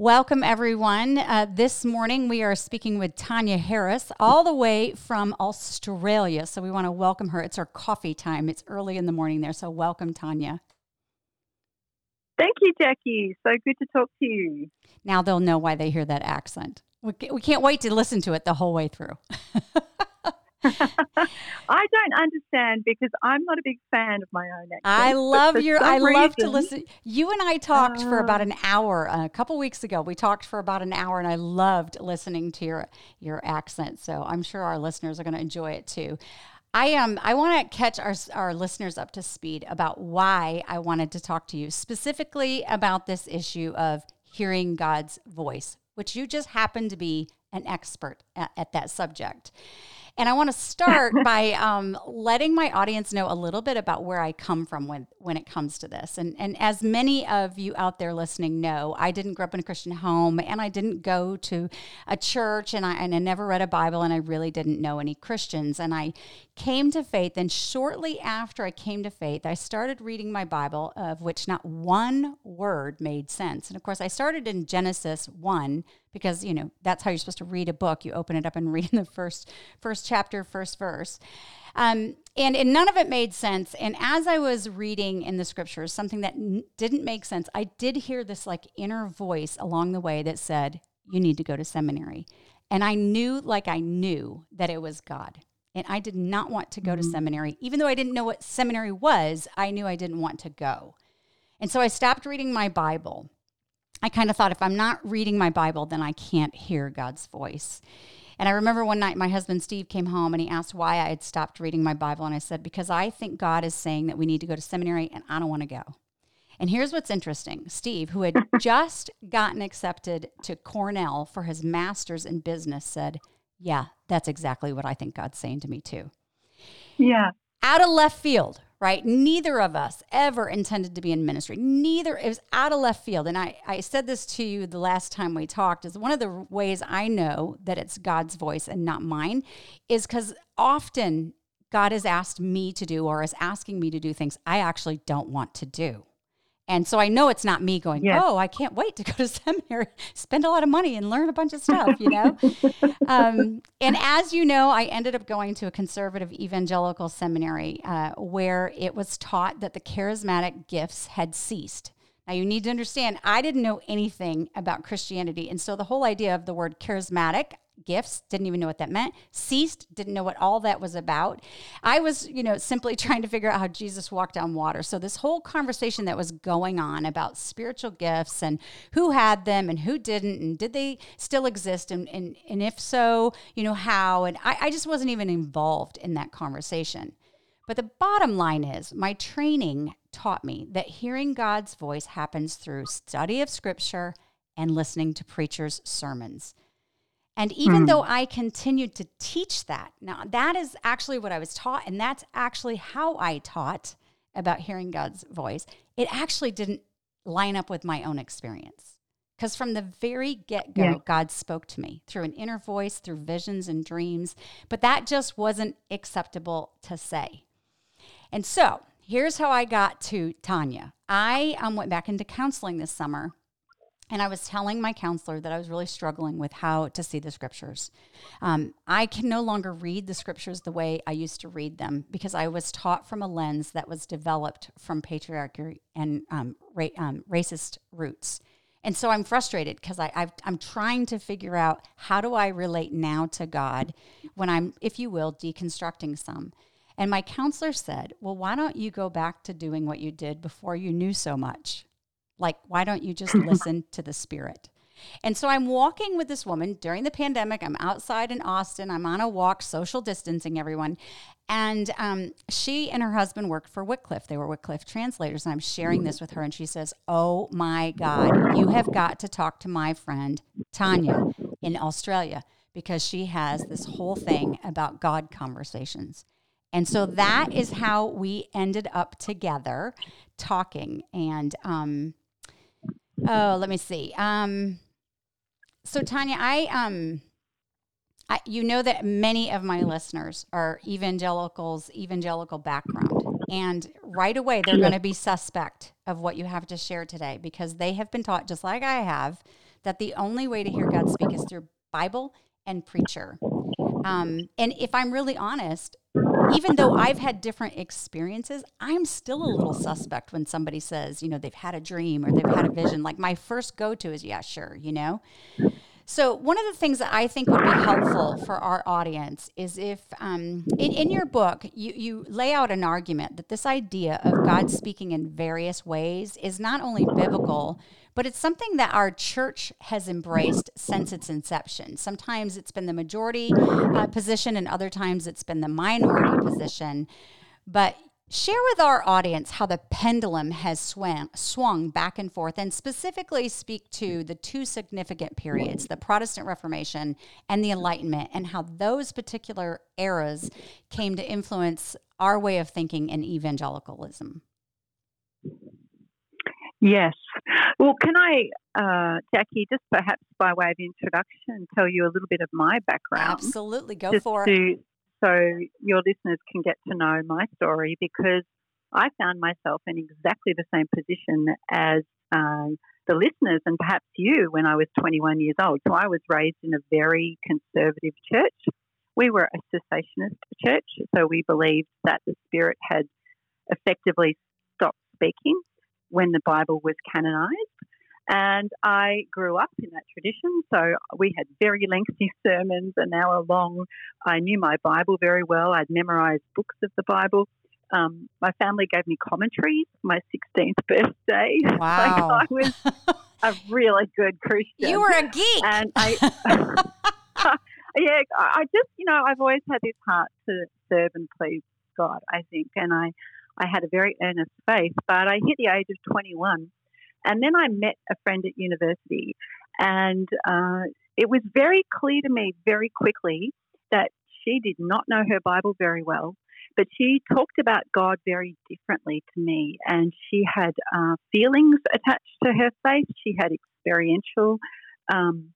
Welcome, everyone. Uh, this morning we are speaking with Tanya Harris, all the way from Australia. So we want to welcome her. It's our coffee time. It's early in the morning there. So welcome, Tanya. Thank you, Jackie. So good to talk to you. Now they'll know why they hear that accent. We, we can't wait to listen to it the whole way through. I don't understand because I'm not a big fan of my own accent. I love your. I reason, love to listen. You and I talked uh, for about an hour uh, a couple weeks ago. We talked for about an hour, and I loved listening to your your accent. So I'm sure our listeners are going to enjoy it too. I am. Um, I want to catch our our listeners up to speed about why I wanted to talk to you specifically about this issue of hearing God's voice, which you just happen to be an expert at, at that subject. And I want to start by um, letting my audience know a little bit about where I come from when, when it comes to this. And, and as many of you out there listening know, I didn't grow up in a Christian home and I didn't go to a church and I, and I never read a Bible and I really didn't know any Christians. And I came to faith. And shortly after I came to faith, I started reading my Bible, of which not one word made sense. And of course, I started in Genesis 1 because you know that's how you're supposed to read a book you open it up and read in the first first chapter first verse um, and, and none of it made sense and as i was reading in the scriptures something that n- didn't make sense i did hear this like inner voice along the way that said you need to go to seminary and i knew like i knew that it was god and i did not want to go mm-hmm. to seminary even though i didn't know what seminary was i knew i didn't want to go and so i stopped reading my bible I kind of thought if I'm not reading my Bible, then I can't hear God's voice. And I remember one night my husband Steve came home and he asked why I had stopped reading my Bible. And I said, Because I think God is saying that we need to go to seminary and I don't want to go. And here's what's interesting Steve, who had just gotten accepted to Cornell for his master's in business, said, Yeah, that's exactly what I think God's saying to me too. Yeah. Out of left field, right? Neither of us ever intended to be in ministry. Neither, it was out of left field. And I, I said this to you the last time we talked is one of the ways I know that it's God's voice and not mine is because often God has asked me to do or is asking me to do things I actually don't want to do. And so I know it's not me going, yes. oh, I can't wait to go to seminary, spend a lot of money and learn a bunch of stuff, you know? um, and as you know, I ended up going to a conservative evangelical seminary uh, where it was taught that the charismatic gifts had ceased. Now, you need to understand, I didn't know anything about Christianity. And so the whole idea of the word charismatic, gifts, didn't even know what that meant, ceased, didn't know what all that was about. I was, you know, simply trying to figure out how Jesus walked on water. So this whole conversation that was going on about spiritual gifts and who had them and who didn't, and did they still exist? And, and, and if so, you know, how? And I, I just wasn't even involved in that conversation. But the bottom line is my training taught me that hearing God's voice happens through study of scripture and listening to preachers' sermons. And even mm. though I continued to teach that, now that is actually what I was taught, and that's actually how I taught about hearing God's voice, it actually didn't line up with my own experience. Because from the very get go, yeah. God spoke to me through an inner voice, through visions and dreams, but that just wasn't acceptable to say. And so here's how I got to Tanya. I um, went back into counseling this summer and I was telling my counselor that I was really struggling with how to see the scriptures. Um, I can no longer read the scriptures the way I used to read them because I was taught from a lens that was developed from patriarchy and um, ra- um, racist roots. And so I'm frustrated because I, am trying to figure out how do I relate now to God when I'm, if you will, deconstructing some. And my counselor said, Well, why don't you go back to doing what you did before you knew so much? Like, why don't you just listen to the Spirit? And so I'm walking with this woman during the pandemic. I'm outside in Austin. I'm on a walk, social distancing everyone. And um, she and her husband worked for Wycliffe. They were Wycliffe translators. And I'm sharing this with her. And she says, Oh my God, you have got to talk to my friend Tanya in Australia because she has this whole thing about God conversations. And so that is how we ended up together talking. And um, Oh, let me see. Um, so Tanya, I um, I, you know that many of my listeners are evangelicals, evangelical background, and right away they're yeah. going to be suspect of what you have to share today because they have been taught, just like I have, that the only way to hear God speak is through Bible and preacher. Um, and if I'm really honest, even though I've had different experiences, I'm still a little suspect when somebody says, you know, they've had a dream or they've had a vision. Like my first go to is, yeah, sure, you know? So, one of the things that I think would be helpful for our audience is if um, in, in your book, you, you lay out an argument that this idea of God speaking in various ways is not only biblical, but it's something that our church has embraced since its inception. Sometimes it's been the majority uh, position, and other times it's been the minority position. But Share with our audience how the pendulum has swung, swung back and forth, and specifically speak to the two significant periods the Protestant Reformation and the Enlightenment, and how those particular eras came to influence our way of thinking in evangelicalism. Yes. Well, can I, uh, Jackie, just perhaps by way of introduction, tell you a little bit of my background? Absolutely. Go for to, it so your listeners can get to know my story because I found myself in exactly the same position as uh, the listeners and perhaps you when I was 21 years old. So I was raised in a very conservative church. We were a cessationist church, so we believed that the Spirit had effectively stopped speaking when the Bible was canonized. And I grew up in that tradition, so we had very lengthy sermons, an hour long. I knew my Bible very well. I'd memorized books of the Bible. Um, my family gave me commentaries my 16th birthday. Wow. like I was a really good Christian. You were a geek. And I, yeah, I just, you know, I've always had this heart to serve and please God, I think. And I, I had a very earnest faith, but I hit the age of 21 and then I met a friend at university, and uh, it was very clear to me very quickly that she did not know her Bible very well, but she talked about God very differently to me. And she had uh, feelings attached to her faith, she had experiential um,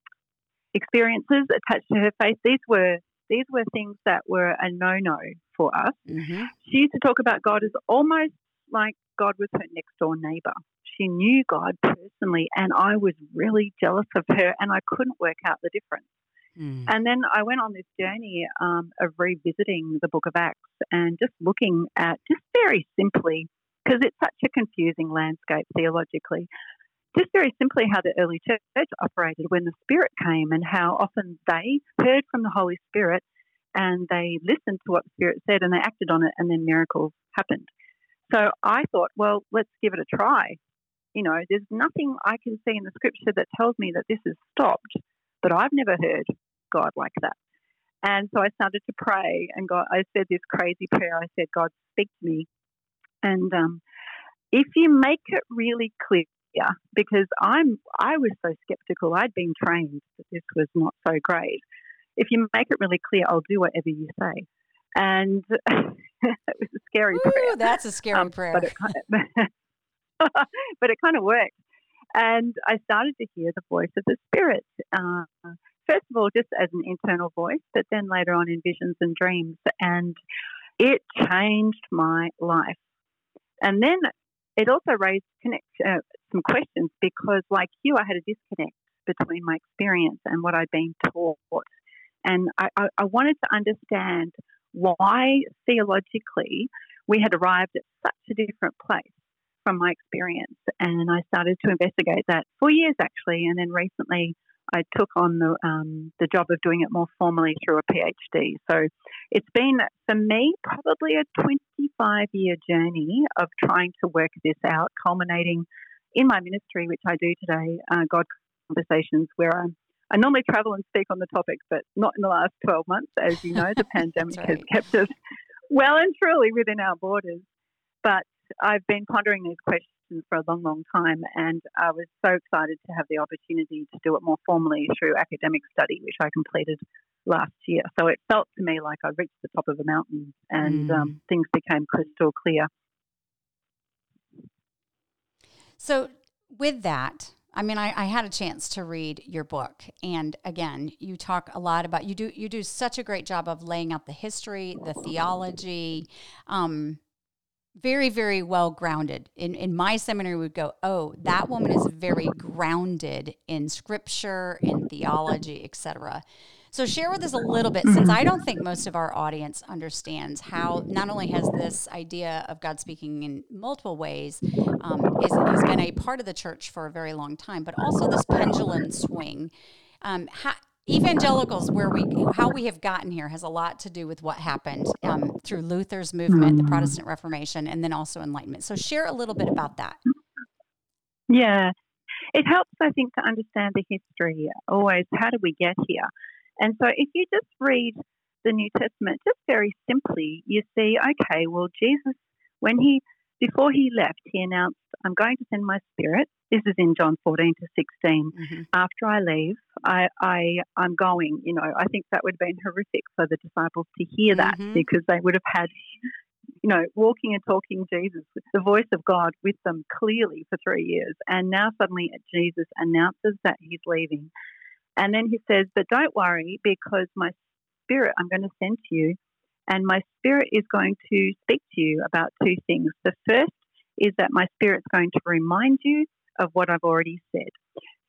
experiences attached to her faith. These were these were things that were a no no for us. Mm-hmm. She used to talk about God as almost like God was her next door neighbor she knew God personally, and I was really jealous of her, and I couldn't work out the difference. Mm. And then I went on this journey um, of revisiting the book of Acts and just looking at, just very simply, because it's such a confusing landscape theologically, just very simply how the early church operated when the Spirit came and how often they heard from the Holy Spirit and they listened to what the Spirit said and they acted on it, and then miracles happened. So I thought, well, let's give it a try. You know, there's nothing I can see in the scripture that tells me that this is stopped, but I've never heard God like that. And so I started to pray, and God, I said this crazy prayer. I said, God, speak to me. And um, if you make it really clear, because I'm, I was so skeptical. I'd been trained that this was not so great. If you make it really clear, I'll do whatever you say. And it was a scary Ooh, prayer. That's a scary um, prayer. But it, but it kind of worked. And I started to hear the voice of the Spirit. Uh, first of all, just as an internal voice, but then later on in visions and dreams. And it changed my life. And then it also raised connect, uh, some questions because, like you, I had a disconnect between my experience and what I'd been taught. And I, I, I wanted to understand why theologically we had arrived at such a different place from my experience. And I started to investigate that for years actually. And then recently I took on the, um, the job of doing it more formally through a PhD. So it's been, for me, probably a 25 year journey of trying to work this out, culminating in my ministry, which I do today, uh, God Conversations, where I'm I normally travel and speak on the topic, but not in the last 12 months. As you know, the pandemic right. has kept us well and truly within our borders. But I've been pondering these questions for a long, long time, and I was so excited to have the opportunity to do it more formally through academic study, which I completed last year. So it felt to me like I reached the top of a mountain and um, mm. um, things became crystal clear. So, with that, I mean, I, I, had a chance to read your book, and again, you talk a lot about you do you do such a great job of laying out the history, the theology, um, very, very well grounded. In in my seminary, would go, oh, that woman is very grounded in scripture, in theology, etc. So share with us a little bit, since I don't think most of our audience understands how not only has this idea of God speaking in multiple ways um, is, has been a part of the church for a very long time, but also this pendulum swing. Um, how, evangelicals where we how we have gotten here has a lot to do with what happened um, through luther's movement the protestant reformation and then also enlightenment. So share a little bit about that. Yeah. It helps i think to understand the history always. How do we get here? And so if you just read the new testament just very simply you see okay well jesus when he before he left he announced i'm going to send my spirit this is in John 14 to 16. Mm-hmm. After I leave, I, I, I'm going. You know, I think that would have been horrific for the disciples to hear that mm-hmm. because they would have had, you know, walking and talking Jesus, the voice of God with them clearly for three years. And now suddenly Jesus announces that he's leaving. And then he says, But don't worry because my spirit I'm going to send to you. And my spirit is going to speak to you about two things. The first is that my spirit's going to remind you of what I've already said.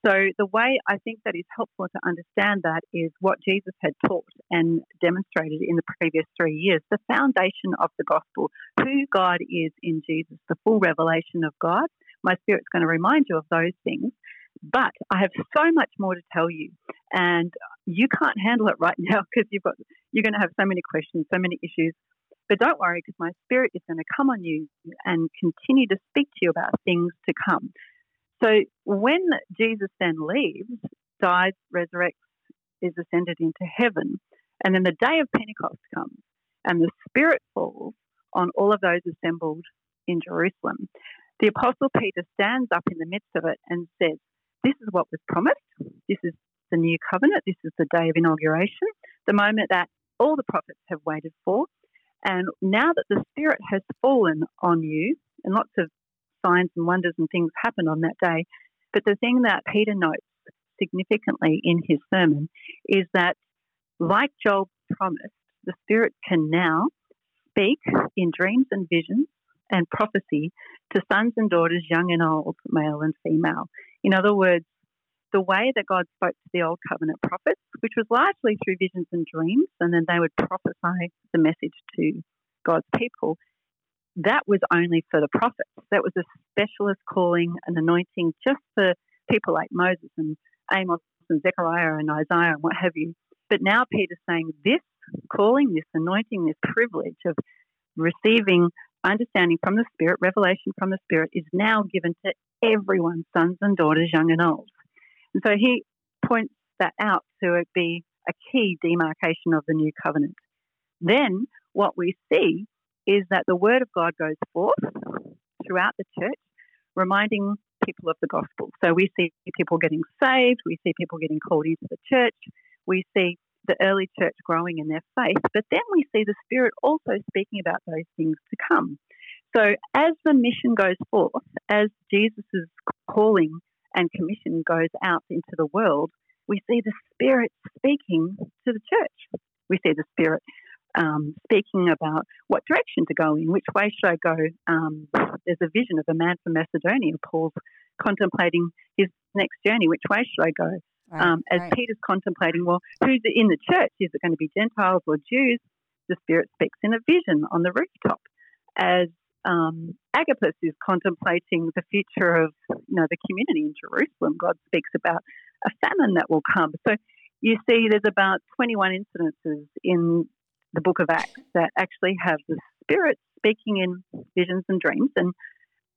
So, the way I think that is helpful to understand that is what Jesus had taught and demonstrated in the previous three years the foundation of the gospel, who God is in Jesus, the full revelation of God. My spirit's going to remind you of those things. But I have so much more to tell you, and you can't handle it right now because you've got you're going to have so many questions, so many issues. But don't worry, because my spirit is going to come on you and continue to speak to you about things to come. So when Jesus then leaves, dies, resurrects, is ascended into heaven, and then the day of Pentecost comes, and the Spirit falls on all of those assembled in Jerusalem, the Apostle Peter stands up in the midst of it and says, This is what was promised. This is the new covenant. This is the day of inauguration, the moment that all the prophets have waited for. And now that the Spirit has fallen on you, and lots of signs and wonders and things happen on that day. But the thing that Peter notes significantly in his sermon is that, like Joel promised, the Spirit can now speak in dreams and visions and prophecy to sons and daughters, young and old, male and female. In other words, the way that God spoke to the Old Covenant prophets, which was largely through visions and dreams, and then they would prophesy the message to God's people, that was only for the prophets. That was a specialist calling, and anointing just for people like Moses and Amos and Zechariah and Isaiah and what have you. But now Peter's saying this calling, this anointing, this privilege of receiving understanding from the Spirit, revelation from the Spirit, is now given to everyone, sons and daughters, young and old. And so he points that out to be a key demarcation of the new covenant. Then what we see is that the word of God goes forth throughout the church, reminding people of the gospel. So we see people getting saved, we see people getting called into the church, we see the early church growing in their faith, but then we see the Spirit also speaking about those things to come. So as the mission goes forth, as Jesus' calling and commission goes out into the world, we see the Spirit speaking to the church. We see the Spirit um, speaking about what direction to go in, which way should I go. Um, there's a vision of a man from Macedonia. Paul's contemplating his next journey. Which way should I go? Right, um, as right. Peter's contemplating, well, who's in the church? Is it going to be Gentiles or Jews? The Spirit speaks in a vision on the rooftop. As um, is contemplating the future of you know the community in Jerusalem, God speaks about a famine that will come. So you see, there's about 21 incidences in the book of Acts that actually have the Spirit speaking in visions and dreams, and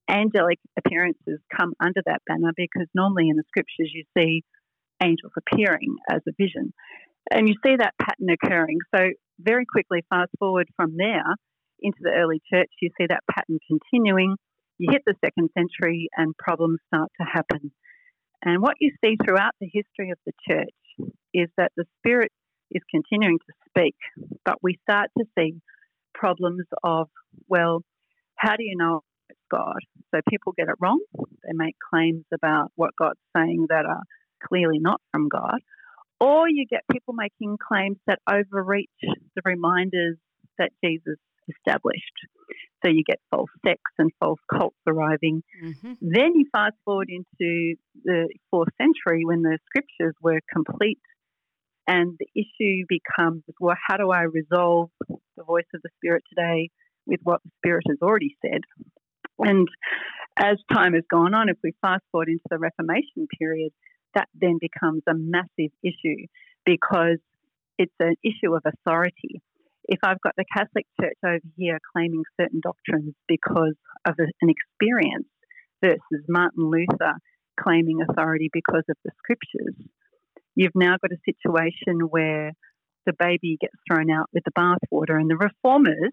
angelic appearances come under that banner because normally in the scriptures you see angels appearing as a vision. And you see that pattern occurring. So, very quickly, fast forward from there into the early church, you see that pattern continuing. You hit the second century, and problems start to happen. And what you see throughout the history of the church is that the Spirit is continuing to speak, but we start to see problems of, well, how do you know it's God? So people get it wrong. They make claims about what God's saying that are clearly not from God. Or you get people making claims that overreach the reminders that Jesus established. So you get false sects and false cults arriving. Mm-hmm. Then you fast forward into the fourth century when the scriptures were complete, and the issue becomes well, how do I resolve the voice of the Spirit today with what the Spirit has already said? And as time has gone on, if we fast forward into the Reformation period, that then becomes a massive issue because it's an issue of authority. If I've got the Catholic Church over here claiming certain doctrines because of an experience versus Martin Luther claiming authority because of the scriptures, you've now got a situation where the baby gets thrown out with the bathwater, and the reformers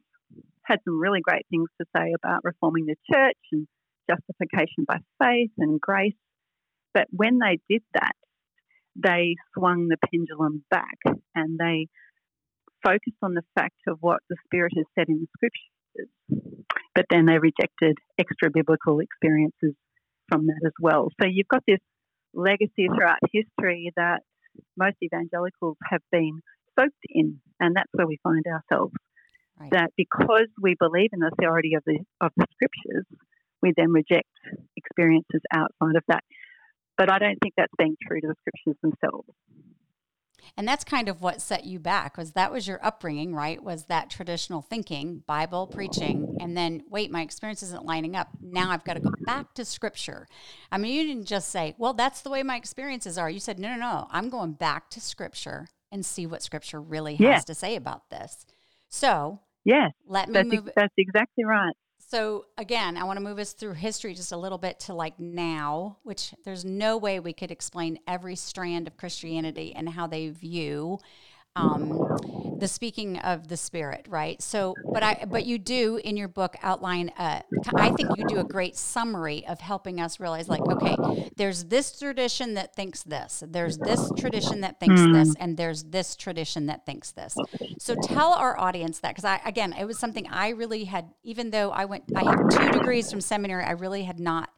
had some really great things to say about reforming the church and justification by faith and grace. But when they did that, they swung the pendulum back and they focused on the fact of what the Spirit has said in the scriptures, but then they rejected extra biblical experiences from that as well. So you've got this legacy throughout history that most evangelicals have been soaked in, and that's where we find ourselves. Right. That because we believe in the authority of the of the scriptures, we then reject experiences outside of that. But I don't think that's being true to the scriptures themselves. And that's kind of what set you back was that was your upbringing, right? Was that traditional thinking, Bible preaching, and then wait, my experience isn't lining up. Now I've got to go back to scripture. I mean, you didn't just say, well, that's the way my experiences are. You said, no, no, no, I'm going back to scripture and see what scripture really has yeah. to say about this. So, yes, let me that's move. Ex- that's exactly right. So again, I want to move us through history just a little bit to like now, which there's no way we could explain every strand of Christianity and how they view um, the speaking of the spirit, right? So, but I, but you do in your book outline. Uh, I think you do a great summary of helping us realize, like, okay, there's this tradition that thinks this, there's this tradition that thinks mm. this, and there's this tradition that thinks this. So, tell our audience that because I, again, it was something I really had, even though I went, I have two degrees from seminary, I really had not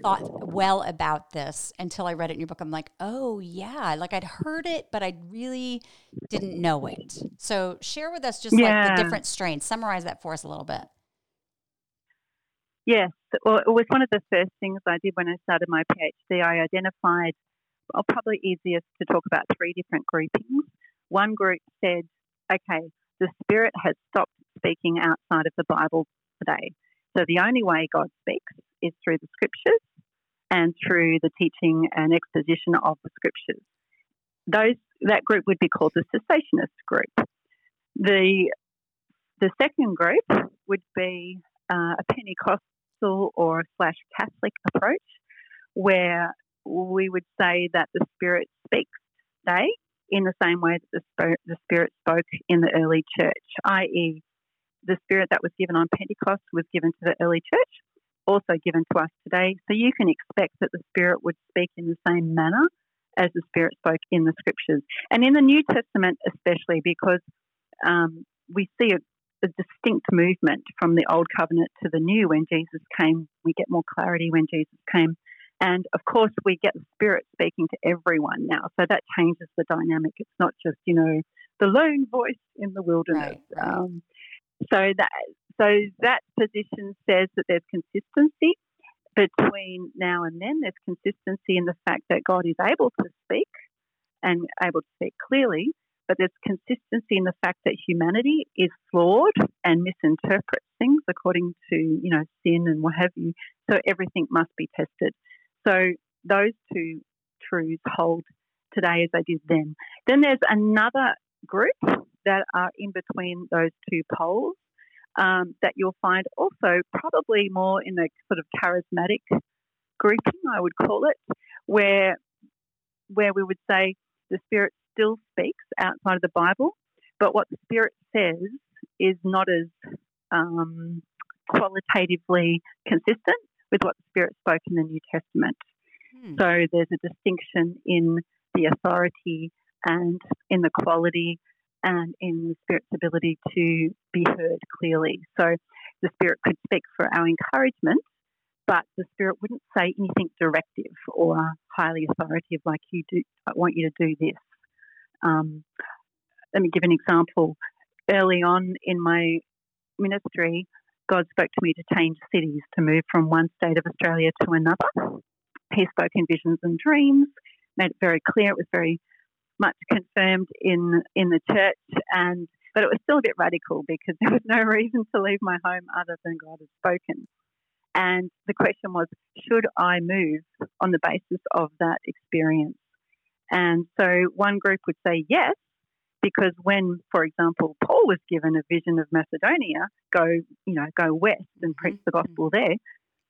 thought well about this until I read it in your book. I'm like, oh yeah, like I'd heard it, but I really didn't know it. So share with us just yeah. like the different strains. Summarize that for us a little bit. Yes, well, it was one of the first things I did when I started my PhD. I identified, well, probably easiest to talk about three different groupings. One group said, okay, the Spirit has stopped speaking outside of the Bible today. So the only way God speaks through the scriptures and through the teaching and exposition of the scriptures. Those that group would be called the cessationist group. The the second group would be uh, a Pentecostal or slash Catholic approach, where we would say that the Spirit speaks today in the same way that the the Spirit spoke in the early church, i.e., the Spirit that was given on Pentecost was given to the early church, also given to us today. So you can expect that the Spirit would speak in the same manner as the Spirit spoke in the Scriptures. And in the New Testament, especially, because um, we see a, a, distinct movement from the Old Covenant to the New when Jesus came. We get more clarity when Jesus came. And of course, we get the Spirit speaking to everyone now. So that changes the dynamic. It's not just, you know, the lone voice in the wilderness. Right, right. Um, so that so that position says that there's consistency between now and then. There's consistency in the fact that God is able to speak and able to speak clearly, but there's consistency in the fact that humanity is flawed and misinterprets things according to you know sin and what have you. So everything must be tested. So those two truths hold today as they did then. Then there's another group that are in between those two poles um, that you'll find also probably more in the sort of charismatic grouping, I would call it, where where we would say the Spirit still speaks outside of the Bible, but what the Spirit says is not as um, qualitatively consistent with what the Spirit spoke in the New Testament. Hmm. So there's a distinction in the authority and in the quality and in the Spirit's ability to be heard clearly. So the Spirit could speak for our encouragement, but the Spirit wouldn't say anything directive or highly authoritative like you do. I want you to do this. Um, let me give an example. Early on in my ministry, God spoke to me to change cities, to move from one state of Australia to another. He spoke in visions and dreams, made it very clear. It was very much confirmed in in the church, and but it was still a bit radical because there was no reason to leave my home other than God had spoken. And the question was, should I move on the basis of that experience? And so one group would say yes, because when, for example, Paul was given a vision of Macedonia, go, you know, go west and preach the mm-hmm. gospel there.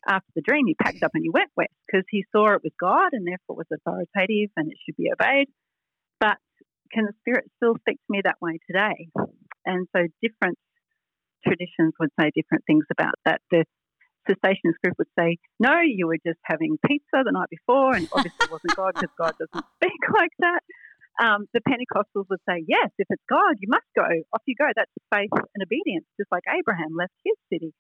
After the dream, he packed up and he went west because he saw it was God and therefore it was authoritative and it should be obeyed. Can the Spirit still speak to me that way today? And so different traditions would say different things about that. The cessationist group would say, no, you were just having pizza the night before, and obviously it wasn't God because God doesn't speak like that. Um, the Pentecostals would say, yes, if it's God, you must go. Off you go. That's faith and obedience, just like Abraham left his city.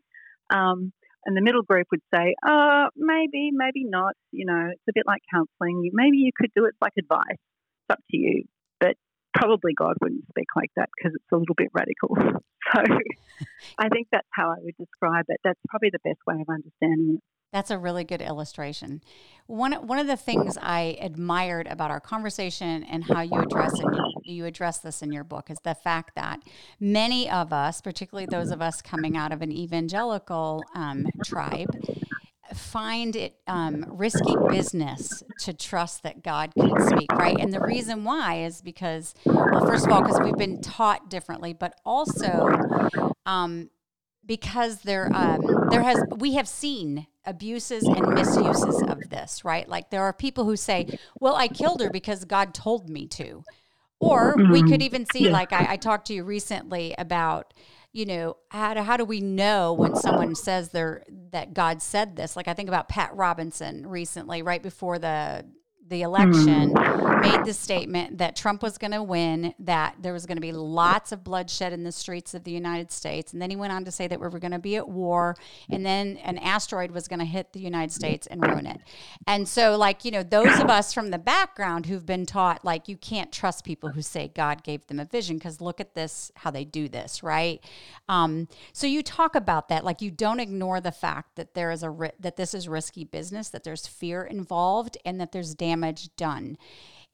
Um, and the middle group would say, uh, maybe, maybe not. You know, it's a bit like counseling. Maybe you could do it like advice. It's up to you. But probably God wouldn't speak like that because it's a little bit radical. So I think that's how I would describe it. That's probably the best way of understanding it. That's a really good illustration. One one of the things I admired about our conversation and how you address it, you address this in your book is the fact that many of us, particularly those of us coming out of an evangelical um, tribe, find it um, risky business to trust that God can speak, right? And the reason why is because, well, first of all, because we've been taught differently, but also um, because there um, there has we have seen abuses and misuses of this, right? Like there are people who say, "Well, I killed her because God told me to," or we could mm-hmm. even see, like I, I talked to you recently about you know how do, how do we know when someone says they're that god said this? Like i think about Pat Robertson recently right before the the election mm. made the statement that Trump was going to win, that there was going to be lots of bloodshed in the streets of the United States. And then he went on to say that we were going to be at war and then an asteroid was going to hit the United States and ruin it. And so, like, you know, those of us from the background who've been taught, like, you can't trust people who say God gave them a vision because look at this, how they do this, right? Um, so you talk about that, like, you don't ignore the fact that there is a, ri- that this is risky business, that there's fear involved, and that there's damage damage done.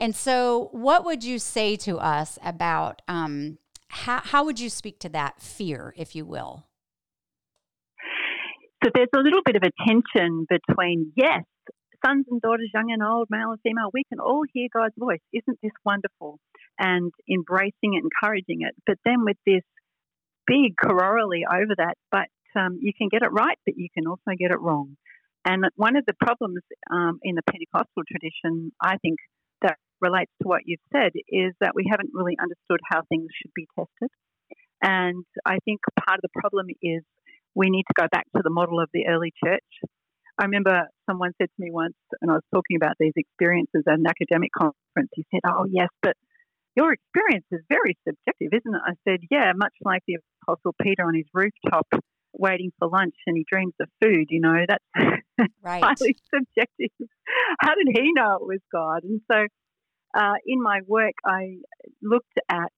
And so, what would you say to us about um, how, how would you speak to that fear, if you will? So, there's a little bit of a tension between, yes, sons and daughters, young and old, male and female, we can all hear God's voice. Isn't this wonderful? And embracing it, encouraging it. But then with this big corollary over that, but um, you can get it right, but you can also get it wrong. And one of the problems um, in the Pentecostal tradition, I think, that relates to what you've said, is that we haven't really understood how things should be tested. And I think part of the problem is we need to go back to the model of the early church. I remember someone said to me once, and I was talking about these experiences at an academic conference, he said, Oh, yes, but your experience is very subjective, isn't it? I said, Yeah, much like the Apostle Peter on his rooftop waiting for lunch and he dreams of food, you know, that's right. highly subjective. How did he know it was God? And so uh, in my work, I looked at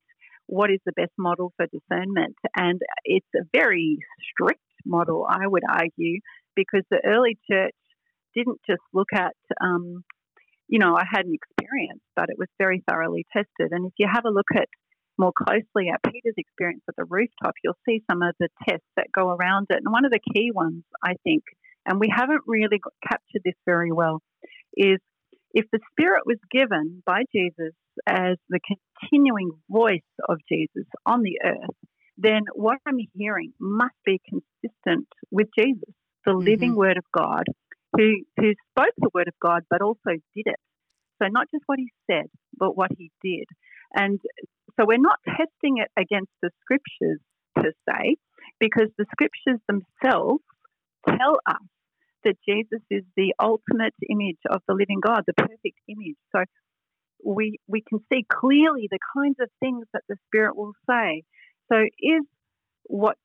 what is the best model for discernment. And it's a very strict model, I would argue, because the early church didn't just look at, um, you know, I had an experience, but it was very thoroughly tested. And if you have a look at more closely at Peter's experience at the rooftop, you'll see some of the tests that go around it. And one of the key ones, I think, and we haven't really captured this very well, is if the Spirit was given by Jesus as the continuing voice of Jesus on the earth, then what I'm hearing must be consistent with Jesus, the mm-hmm. living Word of God, who, who spoke the Word of God but also did it. So, not just what he said, but what he did. And so we're not testing it against the scriptures per se, because the scriptures themselves tell us that Jesus is the ultimate image of the living God, the perfect image. So we we can see clearly the kinds of things that the Spirit will say. So is what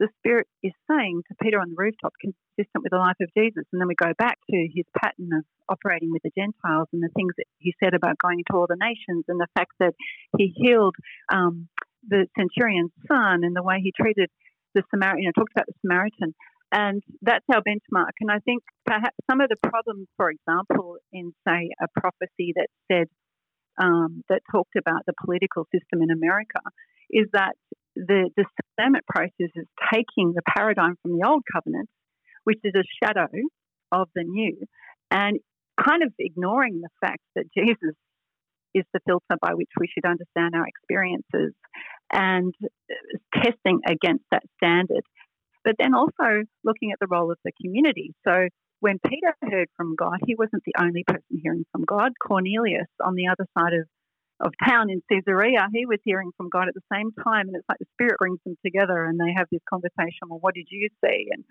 the Spirit is saying to Peter on the rooftop consistent with the life of Jesus? And then we go back to his pattern of operating with the Gentiles and the things that he said about going to all the nations and the fact that he healed um, the centurion's son and the way he treated the Samaritan, you know, talks about the Samaritan. And that's our benchmark. And I think perhaps some of the problems, for example, in, say, a prophecy that said, um, that talked about the political system in America, is that the discernment process is taking the paradigm from the old covenant, which is a shadow of the new, and kind of ignoring the fact that Jesus is the filter by which we should understand our experiences and testing against that standard. But then also looking at the role of the community. So when Peter heard from God, he wasn't the only person hearing from God. Cornelius on the other side of, of town in Caesarea, he was hearing from God at the same time. And it's like the Spirit brings them together and they have this conversation well, what did you see? And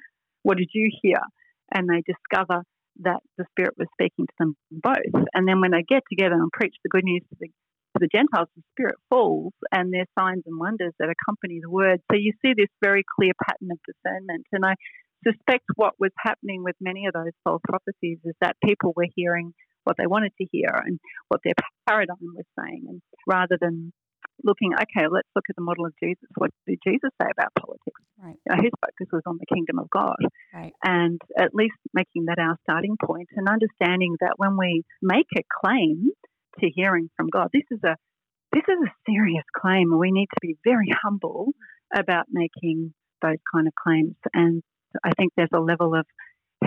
what did you hear? And they discover that the Spirit was speaking to them both. And then when they get together and preach the good news to the, to the Gentiles, the Spirit falls and there's signs and wonders that accompany the word. So you see this very clear pattern of discernment. And I suspect what was happening with many of those false prophecies is that people were hearing what they wanted to hear and what their paradigm was saying, and rather than looking, okay, let's look at the model of Jesus. What did Jesus say about politics? Right. You know, his focus was on the kingdom of God. Right. And at least making that our starting point and understanding that when we make a claim to hearing from God, this is a this is a serious claim and we need to be very humble about making those kind of claims. And I think there's a level of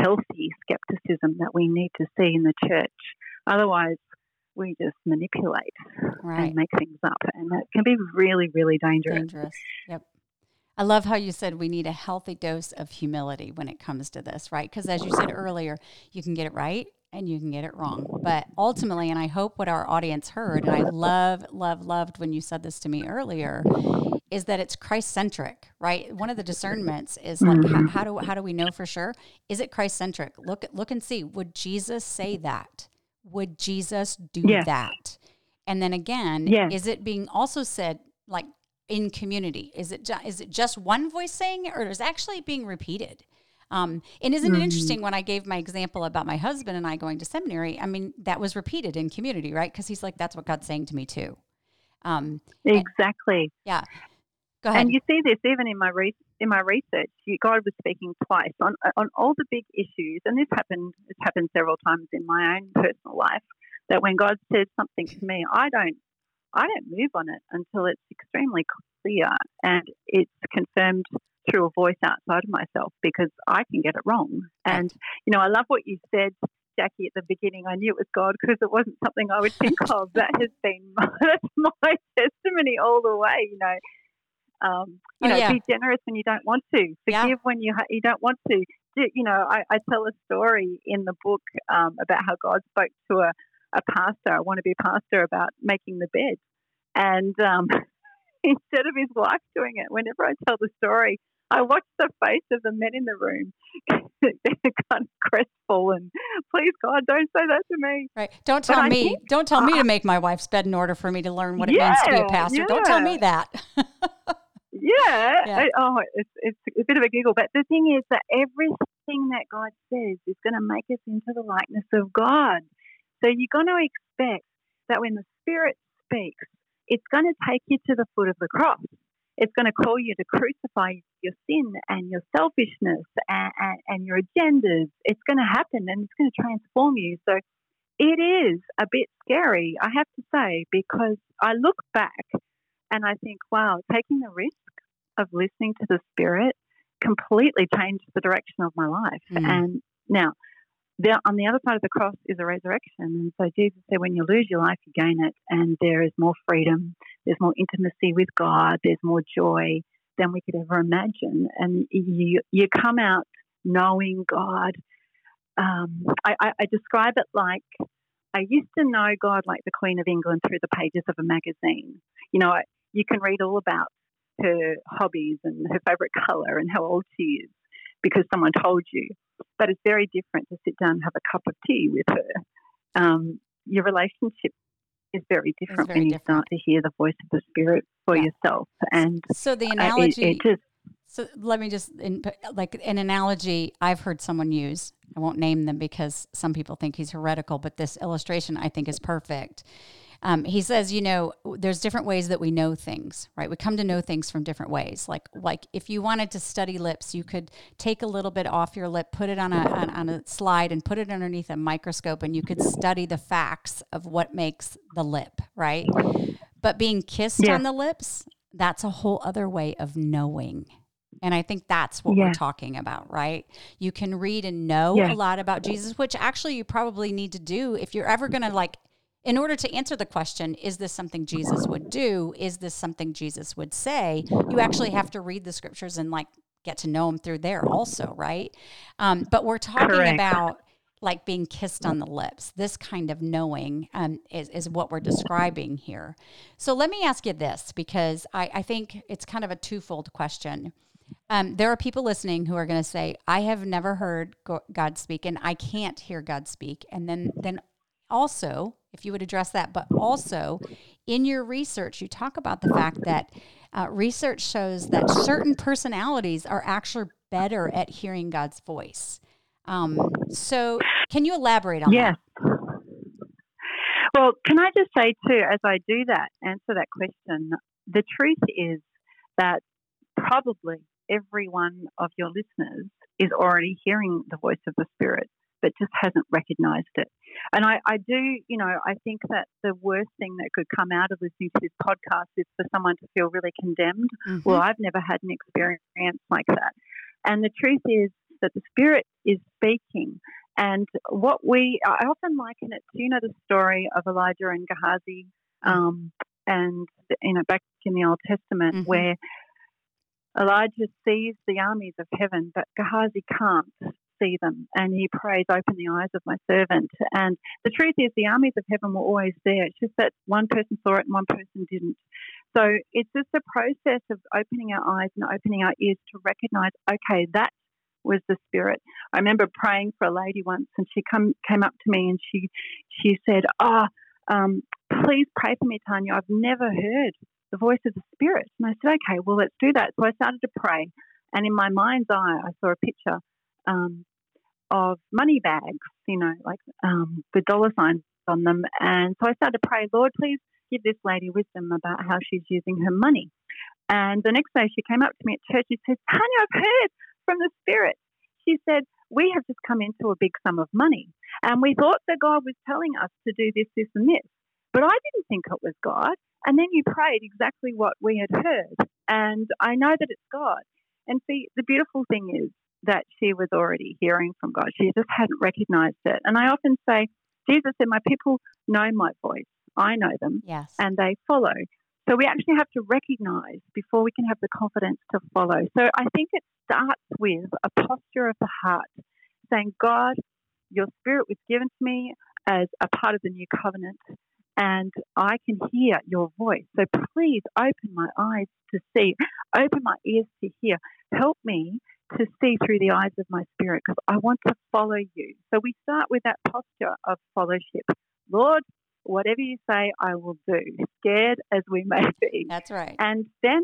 healthy skepticism that we need to see in the church. Otherwise, we just manipulate right. and make things up. And that can be really, really dangerous. Dangerous. Yep. I love how you said we need a healthy dose of humility when it comes to this, right? Because as you said earlier, you can get it right and you can get it wrong. But ultimately, and I hope what our audience heard, and I love, love, loved when you said this to me earlier, is that it's Christ centric, right? One of the discernments is like how, Mm-hmm. how do how do we know for sure? Is it Christ centric? Look look and see. Would Jesus say that? Would Jesus do Yes. that? And then again, Yes. is it being also said like in community? Is it ju- is it just one voice saying it, or is it actually being repeated? Um, and isn't Mm-hmm. it interesting when I gave my example about my husband and I going to seminary? I mean, that was repeated in community, right? Because he's like, that's what God's saying to me too. Um, Exactly. yeah. Go ahead. And you see this even in my re- in my research. You, God was speaking twice on on all the big issues, and this happened. It's happened several times in my own personal life. That when God says something to me, I don't I don't move on it until it's extremely clear and it's confirmed through a voice outside of myself because I can get it wrong. And you know, I love what you said. Jackie, at the beginning, I knew it was God because it wasn't something I would think of. That has been my, that's my testimony all the way. You know, um, you Oh, know, yeah. be generous when you don't want to. Yeah. Forgive when you ha- you don't want to. You know, I, I tell a story in the book um, about how God spoke to a, a pastor, I want to be a pastor, about making the bed, and um, instead of his wife doing it, whenever I tell the story, I watch the face of the men in the room. They're kind of crestfallen. Please, God, don't say that to me. Right. Don't tell I me. think- Don't tell me to make my wife's bed in order for me to learn what it means to be a Yeah, pastor. Don't tell me that. Yeah. Yeah. Oh, it's, it's a bit of a giggle. But the thing is that everything that God says is going to make us into the likeness of God. So you're going to expect that when the Spirit speaks, it's going to take you to the foot of the cross. It's going to call you to crucify your sin and your selfishness and, and, and your agendas. It's going to happen and it's going to transform you. So it is a bit scary, I have to say, because I look back and I think, wow, taking the risk of listening to the Spirit completely changed the direction of my life. Mm. And now, there, on the other side of the cross is a resurrection. And so Jesus said, when you lose your life, you gain it. And there is more freedom, there's more intimacy with God, there's more joy than we could ever imagine. And you, you come out knowing God. Um, I, I, I describe it like I used to know God like the Queen of England through the pages of a magazine. You know, you can read all about her hobbies and her favourite colour and how old she is because someone told you. But it's very different to sit down and have a cup of tea with her. Um, your relationship is very different very when you different. start to hear the voice of the Spirit for Yeah. yourself. And so the uh, it, analogy. it just, So let me just in, like an analogy I've heard someone use. I won't name them because some people think he's heretical, but this illustration I think is perfect. Um, he says, you know, there's different ways that we know things, right? We come to know things from different ways. Like, like if you wanted to study lips, you could take a little bit off your lip, put it on a on, on a slide, and put it underneath a microscope, and you could study the facts of what makes the lip, right? But being kissed yeah. on the lips, that's a whole other way of knowing. And I think that's what yeah. we're talking about, right? You can read and know yeah. a lot about Jesus, which actually you probably need to do if you're ever going to like in order to answer the question, is this something Jesus would do? Is this something Jesus would say? You actually have to read the scriptures and like get to know him through there also, right? Um, but we're talking Correct. about like being kissed on the lips. This kind of knowing um, is, is what we're describing here. So let me ask you this because I, I think it's kind of a twofold question. Um, there are people listening who are going to say, "I have never heard God speak, and I can't hear God speak." And then, then also, if you would address that, but also in your research, you talk about the fact that uh, research shows that certain personalities are actually better at hearing God's voice. Um, so, can you elaborate on that? Yes. Well, can I just say too, as I do that, answer that question, the truth is that probably every one of your listeners is already hearing the voice of the Spirit, but just hasn't recognized it. And I, I do, you know, I think that the worst thing that could come out of listening to this podcast is for someone to feel really condemned. Mm-hmm. Well, I've never had an experience like that. And the truth is that the Spirit is speaking. And what we, I often liken it to, you know, the story of Elijah and Gehazi, mm-hmm. um, and, you know, back in the Old Testament, mm-hmm. where Elijah sees the armies of heaven, but Gehazi can't see them. And he prays, Open the eyes of my servant. And the truth is, the armies of heaven were always there. It's just that one person saw it and one person didn't. So it's just a process of opening our eyes and opening our ears to recognize, okay, that was the spirit. I remember praying for a lady once, and she come came up to me and she she said, "Oh, um, please pray for me, Tanya. I've never heard the voice of the spirit." And I said, "Okay, well, let's do that." So I started to pray, and in my mind's eye, I saw a picture um, of money bags, you know, like um, with dollar signs on them. And so I started to pray, Lord, please give this lady wisdom about how she's using her money. And the next day she came up to me at church. She said, Tanya, I've heard from the Spirit. She said, We have just come into a big sum of money. And we thought that God was telling us to do this, this, and this. But I didn't think it was God. And then you prayed exactly what we had heard. And I know that it's God. And see, the beautiful thing is that she was already hearing from God. She just hadn't recognized it. And I often say, Jesus said, My people know my voice. I know them. Yes. And they follow. So we actually have to recognize before we can have the confidence to follow. So I think it starts with a posture of the heart, saying, God, your spirit was given to me as a part of the new covenant, and I can hear your voice. So please open my eyes to see, open my ears to hear. Help me to see through the eyes of my spirit because I want to follow you. So we start with that posture of fellowship. Lord, whatever you say, I will do, scared as we may be. That's right. And then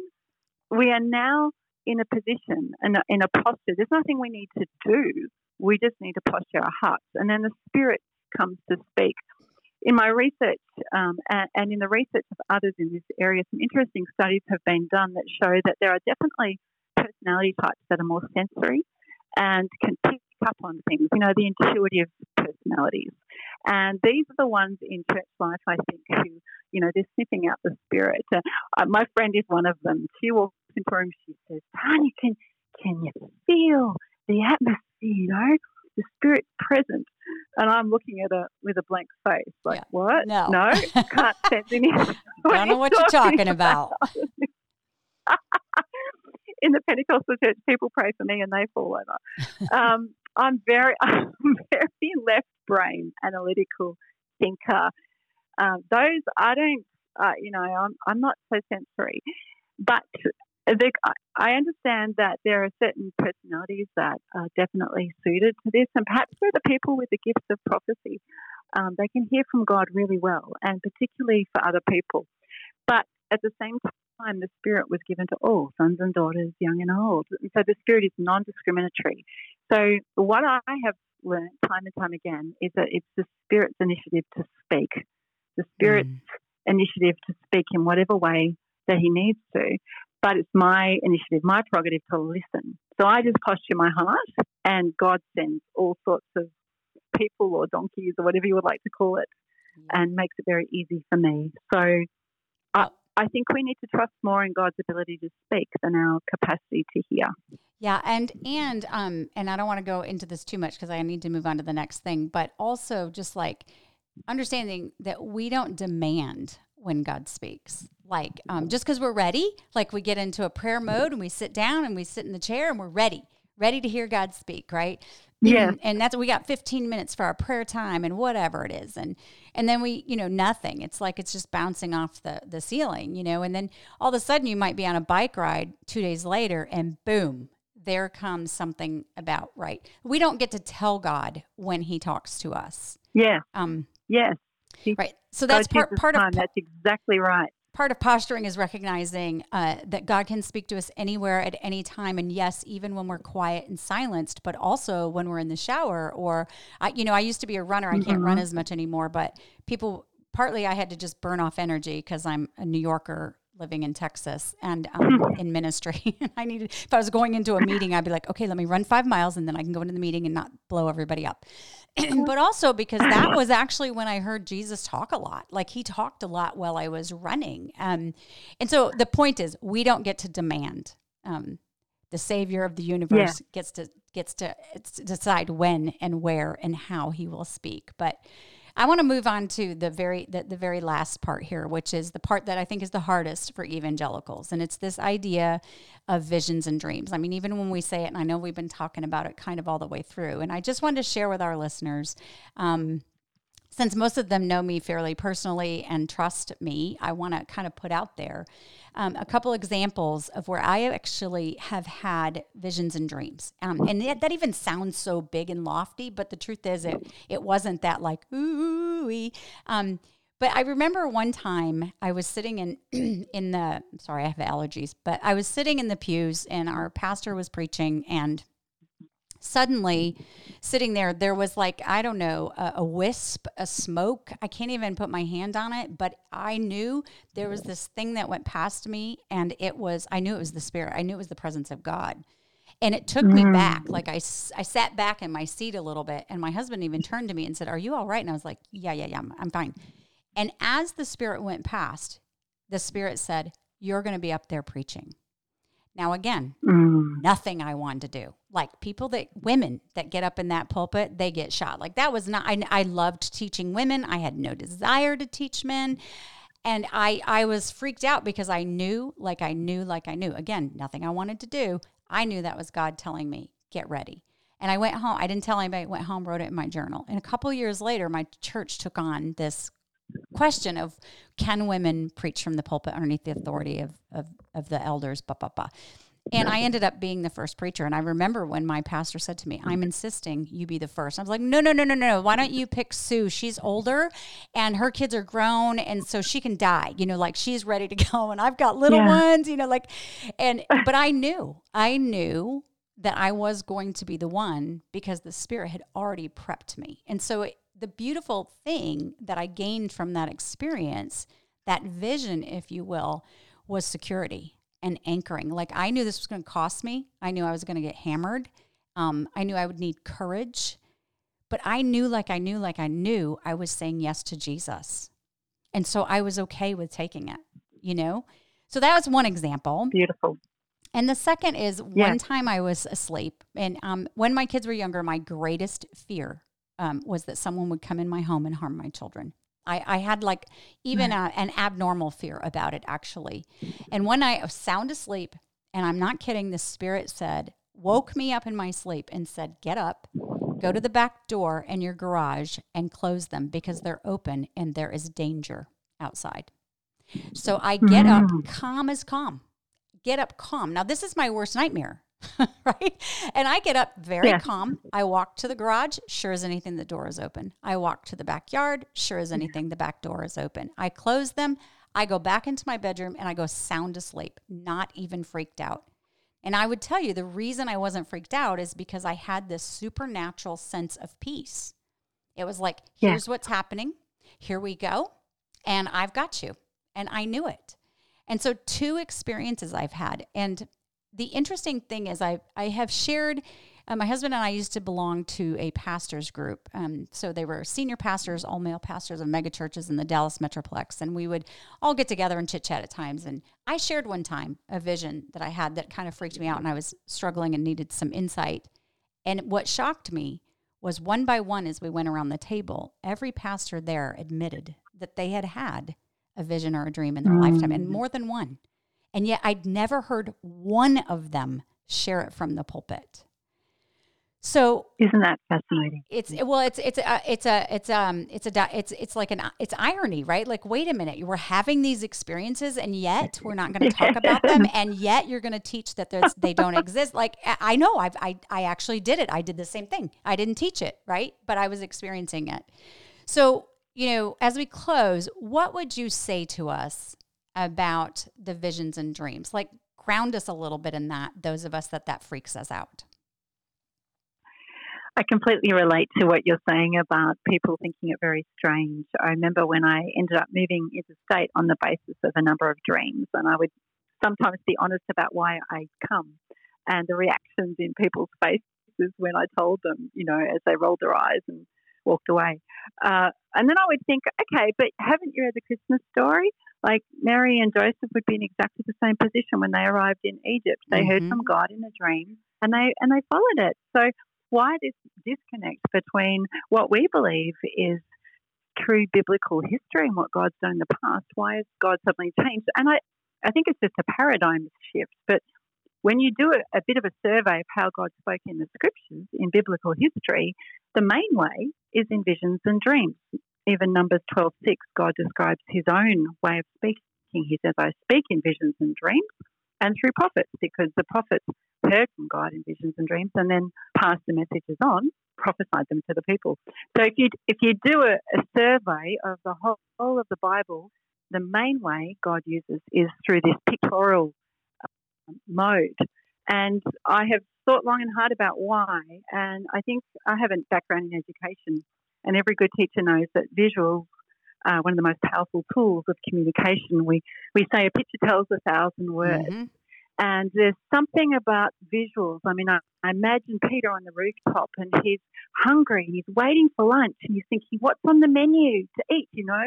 we are now in a position and in a posture. There's nothing we need to do. We just need to posture our hearts. And then the Spirit comes to speak. In my research um, and, and in the research of others in this area, some interesting studies have been done that show that there are definitely personality types that are more sensory and can pick up on things, you know, the intuitive personalities. And these are the ones in church life, I think, who, you know, they're sniffing out the spirit. Uh, my friend is one of them. She walks into a room, she says, Tanya, can, can you feel the atmosphere, you know? The spirit's present. And I'm looking at her with a blank face, like, yeah. what? No. No, can't sense anything. I don't know what you're talking about in the Pentecostal church, people pray for me and they fall over. Um, I'm very, I'm very left brain analytical thinker. Um, those I don't, uh, you know, I'm I'm not so sensory, but the, I understand that there are certain personalities that are definitely suited to this, and perhaps for the people with the gifts of prophecy, um, they can hear from God really well, and particularly for other people. But at the same time, the Spirit was given to all sons and daughters, young and old. And so the Spirit is non discriminatory. So, what I have learned time and time again is that it's the Spirit's initiative to speak. The Spirit's mm. initiative to speak in whatever way that he needs to. But it's my initiative, my prerogative to listen. So I just posture my heart, and God sends all sorts of people or donkeys or whatever you would like to call it, and makes it very easy for me. So I, I think we need to trust more in God's ability to speak than our capacity to hear. Yeah, and and um and I don't want to go into this too much because I need to move on to the next thing, but also just like understanding that we don't demand when God speaks. Like um, just because we're ready, like we get into a prayer mode and we sit down and we sit in the chair and we're ready, ready to hear God speak, right? Yeah. And, and that's we got 15 minutes for our prayer time and whatever it is. And and then we, you know, nothing. It's like it's just bouncing off the the ceiling, you know, and then all of a sudden you might be on a bike ride 2 days later and boom, there comes something about right. We don't get to tell God when he talks to us. Yeah. Um Yes. right. So that's part part of time. That's exactly right. Part of posturing is recognizing uh, that God can speak to us anywhere at any time, and yes, even when we're quiet and silenced, but also when we're in the shower. Or, I, you know, I used to be a runner. I can't run Mhm. as much anymore, but people partly I had to just burn off energy because I'm a New Yorker living in Texas and um, in ministry. And I needed if I was going into a meeting, I'd be like, okay, let me run five miles, and then I can go into the meeting and not blow everybody up. but also because that was actually when I heard Jesus talk a lot. Like he talked a lot while I was running. Um, and so the point is, we don't get to demand. Um, the Savior of the universe gets to gets to to decide when and where and how he will speak. But I want to move on to the very the, the very last part here, which is the part that I think is the hardest for evangelicals, and it's this idea of visions and dreams. I mean, even when we say it, and I know we've been talking about it kind of all the way through, and I just wanted to share with our listeners. Um, since most of them know me fairly personally and trust me, I want to kind of put out there um, a couple examples of where I actually have had visions and dreams. Um, and that, even sounds so big and lofty, but the truth is, it it wasn't that like ooh. Um, but I remember one time I was sitting in in the sorry I have allergies, but I was sitting in the pews and our pastor was preaching and suddenly sitting there there was like i don't know a, a, wisp a smoke. I can't even put my hand on it but i knew there was this thing that went past me and it was i knew it was the spirit. I knew it was the presence of god. And it took me mm. back. Like I, I sat back in my seat a little bit and my husband even turned to me and said are you all right? And i was like yeah yeah yeah i'm, I'm fine. And as the spirit went past the spirit said you're going to be up there preaching now, again, Mm. nothing I wanted to do. Like people that, women that get up in that pulpit, they get shot. Like that was not, I, I loved teaching women. I had no desire to teach men. And I, I was freaked out because I knew, like I knew, like I knew. Again, nothing I wanted to do. I knew that was God telling me, get ready. And I went home. I didn't tell anybody. Went home, wrote it in my journal. And a couple years later, my church took on this question of can women preach from the pulpit underneath the authority of, of, of the elders, blah, blah, blah. And I ended up being the first preacher. And I remember when my pastor said to me, I'm mm-hmm. insisting you be the first. I was like, no, no, no, no, no. Why don't you pick Sue? She's older and her kids are grown. And so she can die, you know, like she's ready to go. And I've got little Yeah. ones, you know, like, and, but I knew, I knew that I was going to be the one because the Spirit had already prepped me. And so it, the beautiful thing that I gained from that experience, that vision, if you will, was security and anchoring. Like I knew this was going to cost me. I knew I was going to get hammered. Um, I knew I would need courage. But I knew, like I knew, like I knew, I was saying yes to Jesus. And so I was okay with taking it, you know? So that was one example. Beautiful. And the second is Yeah. one time I was asleep, and um, when my kids were younger, my greatest fear um, was that someone would come in my home and harm my children. I, I had like even a, an abnormal fear about it, actually. And one night I was sound asleep, and I'm not kidding, the spirit said, woke me up in my sleep and said, Get up, go to the back door in your garage and close them because they're open and there is danger outside. So I get up, mm. calm as calm get up calm. Now, this is my worst nightmare, right? And I get up very Yeah. calm. I walk to the garage, sure as anything, the door is open. I walk to the backyard, sure as anything, the back door is open. I close them. I go back into my bedroom and I go sound asleep, not even freaked out. And I would tell you the reason I wasn't freaked out is because I had this supernatural sense of peace. It was like, Yeah. here's what's happening. Here we go. and I've got you. And I knew it. And so, two experiences I've had. And the interesting thing is, I, I have shared uh, my husband and I used to belong to a pastors group. Um, so they were senior pastors, all male pastors of megachurches in the Dallas Metroplex. And we would all get together and chit chat at times. And I shared one time a vision that I had that kind of freaked me out. And I was struggling and needed some insight. And what shocked me was one by one, as we went around the table, every pastor there admitted that they had had a vision or a dream in their mm. lifetime, and more than one. And yet I'd never heard one of them share it from the pulpit. So isn't that fascinating? It's well, it's it's a, it's a it's um it's a it's it's like an it's irony, right? Like, wait a minute, we're having these experiences, and yet we're not going to talk about them, and yet you're going to teach that there's they don't exist. Like, I know I've I I actually did it. I did the same thing. I didn't teach it, right? But I was experiencing it. So you know, as we close, what would you say to us about the visions and dreams? Like, ground us a little bit in that. Those of us that that freaks us out. I completely relate to what you're saying about people thinking it very strange. I remember when I ended up moving interstate on the basis of a number of dreams, and I would sometimes be honest about why I'd come and the reactions in people's faces when I told them, you know, as they rolled their eyes and walked away. Uh, and then I would think, okay, but haven't you read the Christmas story? Like Mary and Joseph would be in exactly the same position when they arrived in Egypt. They mm-hmm. heard from God in a dream, and they and they followed it. So why this disconnect between what we believe is true biblical history and what God's done in the past? Why has God suddenly changed? And I, I think it's just a paradigm shift. But when you do a, a bit of a survey of how God spoke in the scriptures in biblical history, the main way is in visions and dreams. Even Numbers 12:6, God describes his own way of speaking. He says, I speak in visions and dreams and through prophets because the prophets heard from God in visions and dreams and then passed the messages on, prophesied them to the people. So if you if you do a, a survey of the whole, whole, of the Bible, the main way God uses is through this pictorial mode. And I have thought long and hard about why. And I think I have a background in education, and every good teacher knows that visuals are one of the most powerful tools of communication. We we say a picture tells a thousand words. Mm-hmm. And there's something about visuals. I mean, I, I imagine Peter on the rooftop and he's hungry and he's waiting for lunch and he's thinking, what's on the menu to eat? You know,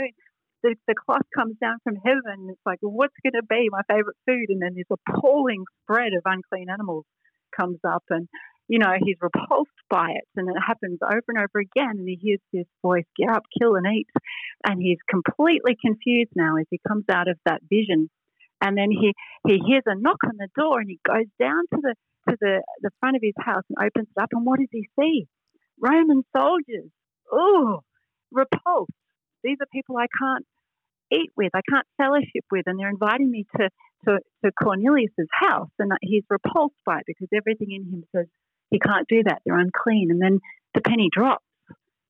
the, the cloth comes down from heaven. It's like, what's going to be my favorite food? And then this appalling spread of unclean animals comes up and, you know, he's repulsed by it. And it happens over and over again. And he hears this voice, get up, kill and eat. And he's completely confused now as he comes out of that vision and then he, he hears a knock on the door and he goes down to the to the, the front of his house and opens it up. And what does he see? Roman soldiers. Oh, repulsed. These are people I can't eat with, I can't fellowship with, and they're inviting me to, to, to Cornelius's house. And he's repulsed by it because everything in him says he can't do that. They're unclean. And then the penny drops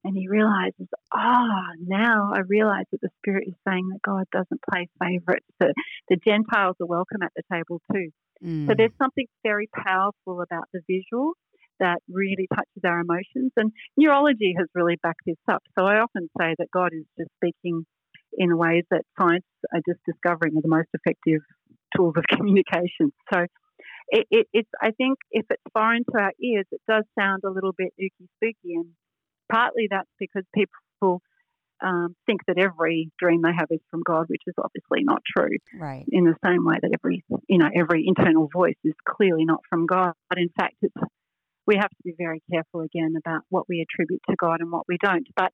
and he realizes, ah, oh, now I realize that the Spirit is saying that God doesn't play favorites. The, the Gentiles are welcome at the table too. Mm. So there's something very powerful about the visual that really touches our emotions. And neurology has really backed this up. So I often say that God is just speaking in ways that science are just discovering are the most effective tools of communication. So it, it, it's, I think if it's foreign to our ears, it does sound a little bit ooky spooky and partly that's because people um, think that every dream they have is from God, which is obviously not true. Right. In the same way that every you know every internal voice is clearly not from God. But in fact, it's we have to be very careful again about what we attribute to God and what we don't. But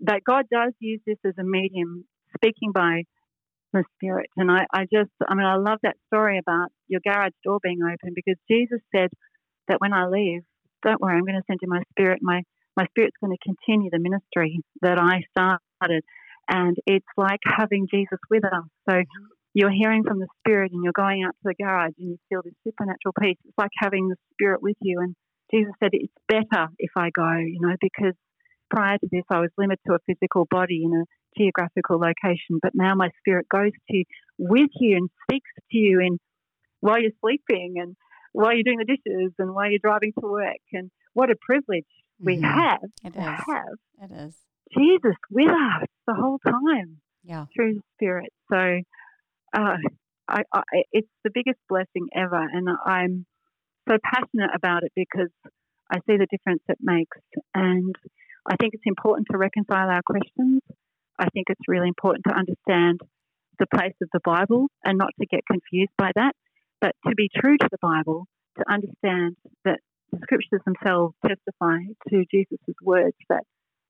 that God does use this as a medium, speaking by the Spirit. And I, I just, I mean, I love that story about your garage door being open because Jesus said that when I leave, don't worry, I'm going to send you my Spirit, my my spirit's going to continue the ministry that I started. And it's like having Jesus with us. So you're hearing from the Spirit and you're going out to the garage and you feel this supernatural peace. It's like having the Spirit with you. And Jesus said, It's better if I go, you know, because prior to this, I was limited to a physical body you a geographical location. But now my Spirit goes to with you and speaks to you in while you're sleeping and while you're doing the dishes and while you're driving to work. And what a privilege we mm-hmm. have it to is. have it is Jesus with us the whole time. yeah. through the Spirit. So uh, I, I, it's the biggest blessing ever, and I'm so passionate about it because I see the difference it makes, and I think it's important to reconcile our questions. I think it's really important to understand the place of the Bible and not to get confused by that, but to be true to the Bible, to understand that the scriptures themselves testify to Jesus' words that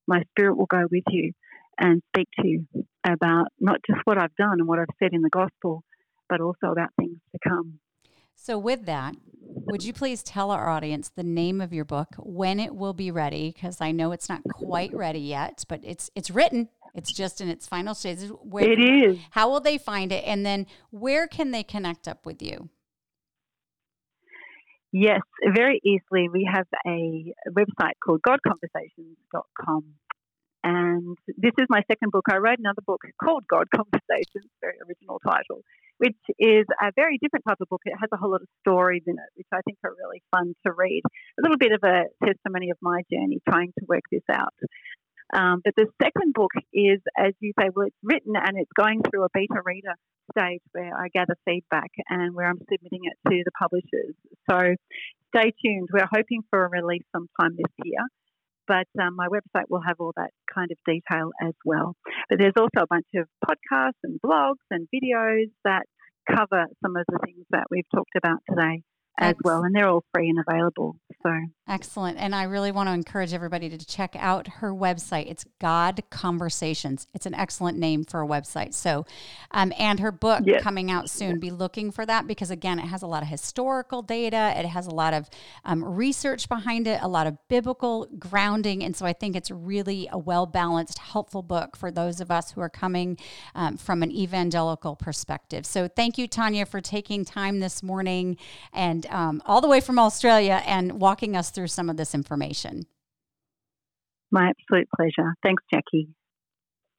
my spirit will go with you and speak to you about not just what I've done and what I've said in the gospel, but also about things to come. So, with that, would you please tell our audience the name of your book, when it will be ready? Because I know it's not quite ready yet, but it's it's written. It's just in its final stages. Where, it is. How will they find it? And then where can they connect up with you? Yes, very easily. We have a website called godconversations.com. And this is my second book. I wrote another book called God Conversations, very original title, which is a very different type of book. It has a whole lot of stories in it, which I think are really fun to read. A little bit of a testimony of my journey trying to work this out. Um, but the second book is, as you say, well, it's written and it's going through a beta reader stage where I gather feedback and where I'm submitting it to the publishers. So stay tuned. We're hoping for a release sometime this year. But um, my website will have all that kind of detail as well. But there's also a bunch of podcasts and blogs and videos that cover some of the things that we've talked about today as well, and they're all free and available. So excellent, and I really want to encourage everybody to check out her website. It's God Conversations. It's an excellent name for a website. So, um, and her book yes. coming out soon. Be looking for that because again, it has a lot of historical data. It has a lot of um, research behind it, a lot of biblical grounding, and so I think it's really a well balanced, helpful book for those of us who are coming um, from an evangelical perspective. So, thank you, Tanya, for taking time this morning and um, all the way from Australia and walking us through some of this information. My absolute pleasure. Thanks, Jackie.